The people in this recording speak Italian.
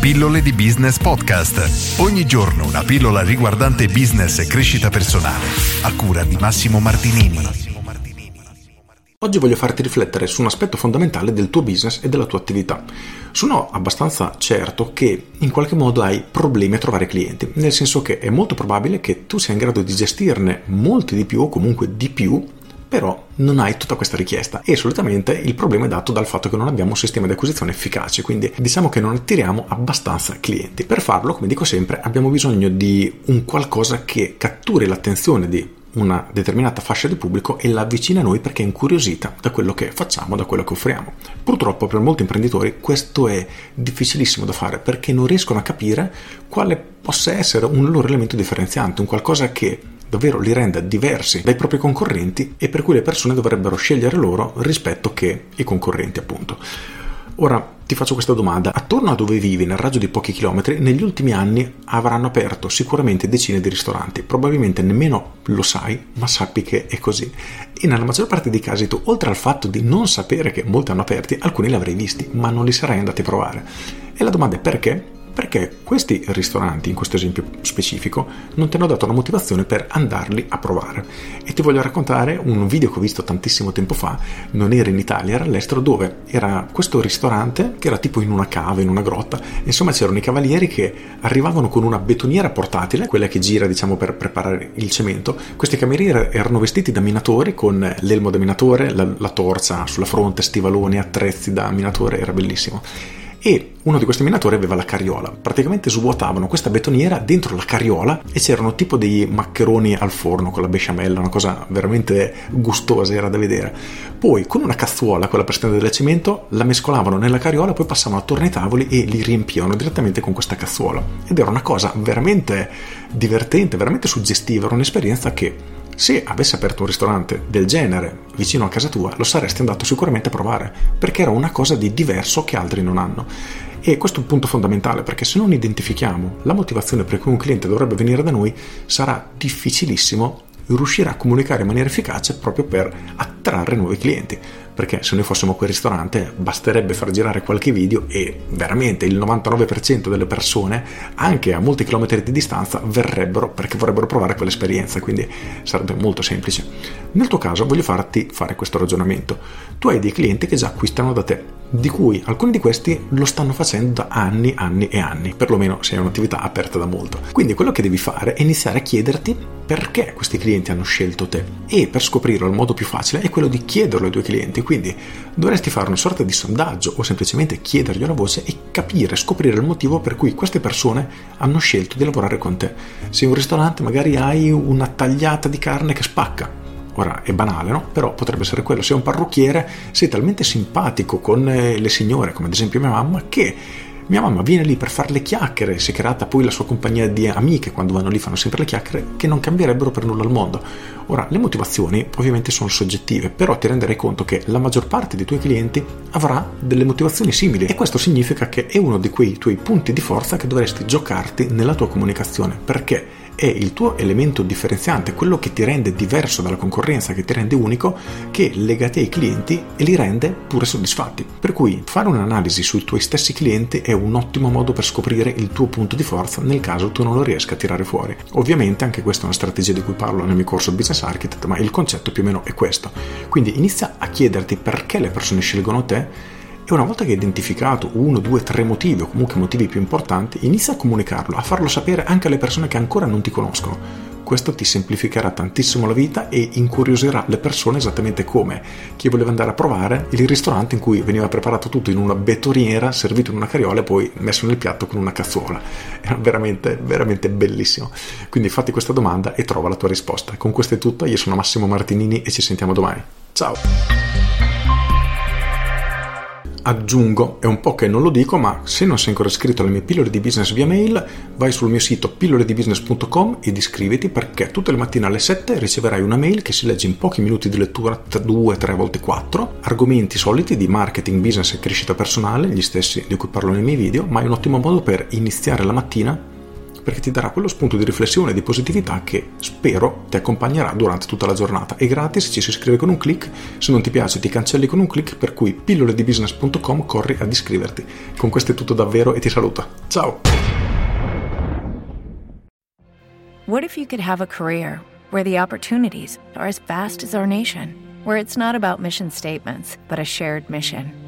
Pillole di Business Podcast. Ogni giorno una pillola riguardante business e crescita personale. A cura di Massimo Martinini. Oggi voglio farti riflettere su un aspetto fondamentale del tuo business e della tua attività. Sono abbastanza certo che in qualche modo hai problemi a trovare clienti, nel senso che è molto probabile che tu sia in grado di gestirne molti di più o comunque di più però non hai tutta questa richiesta e solitamente il problema è dato dal fatto che non abbiamo un sistema di acquisizione efficace, quindi diciamo che non attiriamo abbastanza clienti. Per farlo, come dico sempre, abbiamo bisogno di un qualcosa che catturi l'attenzione di una determinata fascia di pubblico e la avvicina a noi perché è incuriosita da quello che facciamo, da quello che offriamo. Purtroppo per molti imprenditori questo è difficilissimo da fare perché non riescono a capire quale possa essere un loro elemento differenziante, un qualcosa che davvero li renda diversi dai propri concorrenti e per cui le persone dovrebbero scegliere loro rispetto che i concorrenti appunto. Ora ti faccio questa domanda. Attorno a dove vivi, nel raggio di pochi chilometri, negli ultimi anni avranno aperto sicuramente decine di ristoranti. Probabilmente nemmeno lo sai, ma sappi che è così. E nella maggior parte dei casi tu, oltre al fatto di non sapere che molti hanno aperti, alcuni li avrai visti, ma non li sarai andati a provare. E la domanda è perché? Perché questi ristoranti, in questo esempio specifico, non ti hanno dato una motivazione per andarli a provare. E ti voglio raccontare un video che ho visto tantissimo tempo fa, non era in Italia, era all'estero, dove era questo ristorante che era tipo in una cava, in una grotta, insomma c'erano i cavalieri che arrivavano con una betoniera portatile, quella che gira diciamo per preparare il cemento, questi camerieri erano vestiti da minatori con l'elmo da minatore, la, la torcia sulla fronte, stivaloni, attrezzi da minatore, era bellissimo e uno di questi minatori aveva la carriola. Praticamente svuotavano questa betoniera dentro la carriola e c'erano tipo dei maccheroni al forno con la besciamella, una cosa veramente gustosa era da vedere. Poi con una cazzuola, quella per stendere del cemento, la mescolavano nella carriola, poi passavano attorno ai tavoli e li riempivano direttamente con questa cazzuola. Ed era una cosa veramente divertente, veramente suggestiva, era un'esperienza che se avessi aperto un ristorante del genere vicino a casa tua, lo saresti andato sicuramente a provare, perché era una cosa di diverso che altri non hanno. E questo è un punto fondamentale, perché se non identifichiamo la motivazione per cui un cliente dovrebbe venire da noi, sarà difficilissimo riuscire a comunicare in maniera efficace proprio per attrarre nuovi clienti perché se noi fossimo quel ristorante basterebbe far girare qualche video e veramente il 99% delle persone, anche a molti chilometri di distanza, verrebbero perché vorrebbero provare quell'esperienza, quindi sarebbe molto semplice. Nel tuo caso voglio farti fare questo ragionamento. Tu hai dei clienti che già acquistano da te, di cui alcuni di questi lo stanno facendo da anni, anni e anni, perlomeno se è un'attività aperta da molto. Quindi quello che devi fare è iniziare a chiederti perché questi clienti hanno scelto te e per scoprirlo il modo più facile è quello di chiederlo ai tuoi clienti quindi dovresti fare una sorta di sondaggio o semplicemente chiedergli una voce e capire, scoprire il motivo per cui queste persone hanno scelto di lavorare con te. Se in un ristorante magari hai una tagliata di carne che spacca, Ora è banale, no? Però potrebbe essere quello. Se è un parrucchiere, sei talmente simpatico con eh, le signore, come ad esempio mia mamma, che mia mamma viene lì per fare le chiacchiere, si è creata poi la sua compagnia di amiche, quando vanno lì fanno sempre le chiacchiere, che non cambierebbero per nulla al mondo. Ora, le motivazioni ovviamente sono soggettive, però ti renderai conto che la maggior parte dei tuoi clienti avrà delle motivazioni simili e questo significa che è uno di quei tuoi punti di forza che dovresti giocarti nella tua comunicazione, perché è il tuo elemento differenziante, quello che ti rende diverso dalla concorrenza, che ti rende unico, che lega te ai clienti e li rende pure soddisfatti. Per cui fare un'analisi sui tuoi stessi clienti è un ottimo modo per scoprire il tuo punto di forza nel caso tu non lo riesca a tirare fuori. Ovviamente anche questa è una strategia di cui parlo nel mio corso Business Architect, ma il concetto più o meno è questo. Quindi inizia a chiederti perché le persone scelgono te e una volta che hai identificato uno, due, tre motivi o comunque motivi più importanti, inizia a comunicarlo, a farlo sapere anche alle persone che ancora non ti conoscono. Questo ti semplificherà tantissimo la vita e incuriosirà le persone esattamente come chi voleva andare a provare il ristorante in cui veniva preparato tutto in una betoniera, servito in una carriola e poi messo nel piatto con una cazzuola. Era veramente, veramente bellissimo. Quindi fatti questa domanda e trova la tua risposta. Con questo è tutto, io sono Massimo Martinini e ci sentiamo domani. Ciao! Aggiungo, è un po' che non lo dico, ma se non sei ancora iscritto alle mie pillole di business via mail, vai sul mio sito pilloledibusiness.com ed iscriviti perché tutte le mattine alle 7 riceverai una mail che si legge in pochi minuti di lettura, 2-3 volte 4, argomenti soliti di marketing, business e crescita personale, gli stessi di cui parlo nei miei video, ma è un ottimo modo per iniziare la mattina perché ti darà quello spunto di riflessione e di positività che spero ti accompagnerà durante tutta la giornata. È gratis, ci si iscrive con un clic, se non ti piace ti cancelli con un clic, per cui pilloledibusiness.com corri ad iscriverti. Con questo è tutto davvero e ti saluto. Ciao! What if you could have a career where the opportunities are as vast as our nation, where it's not about mission statements, but a shared mission?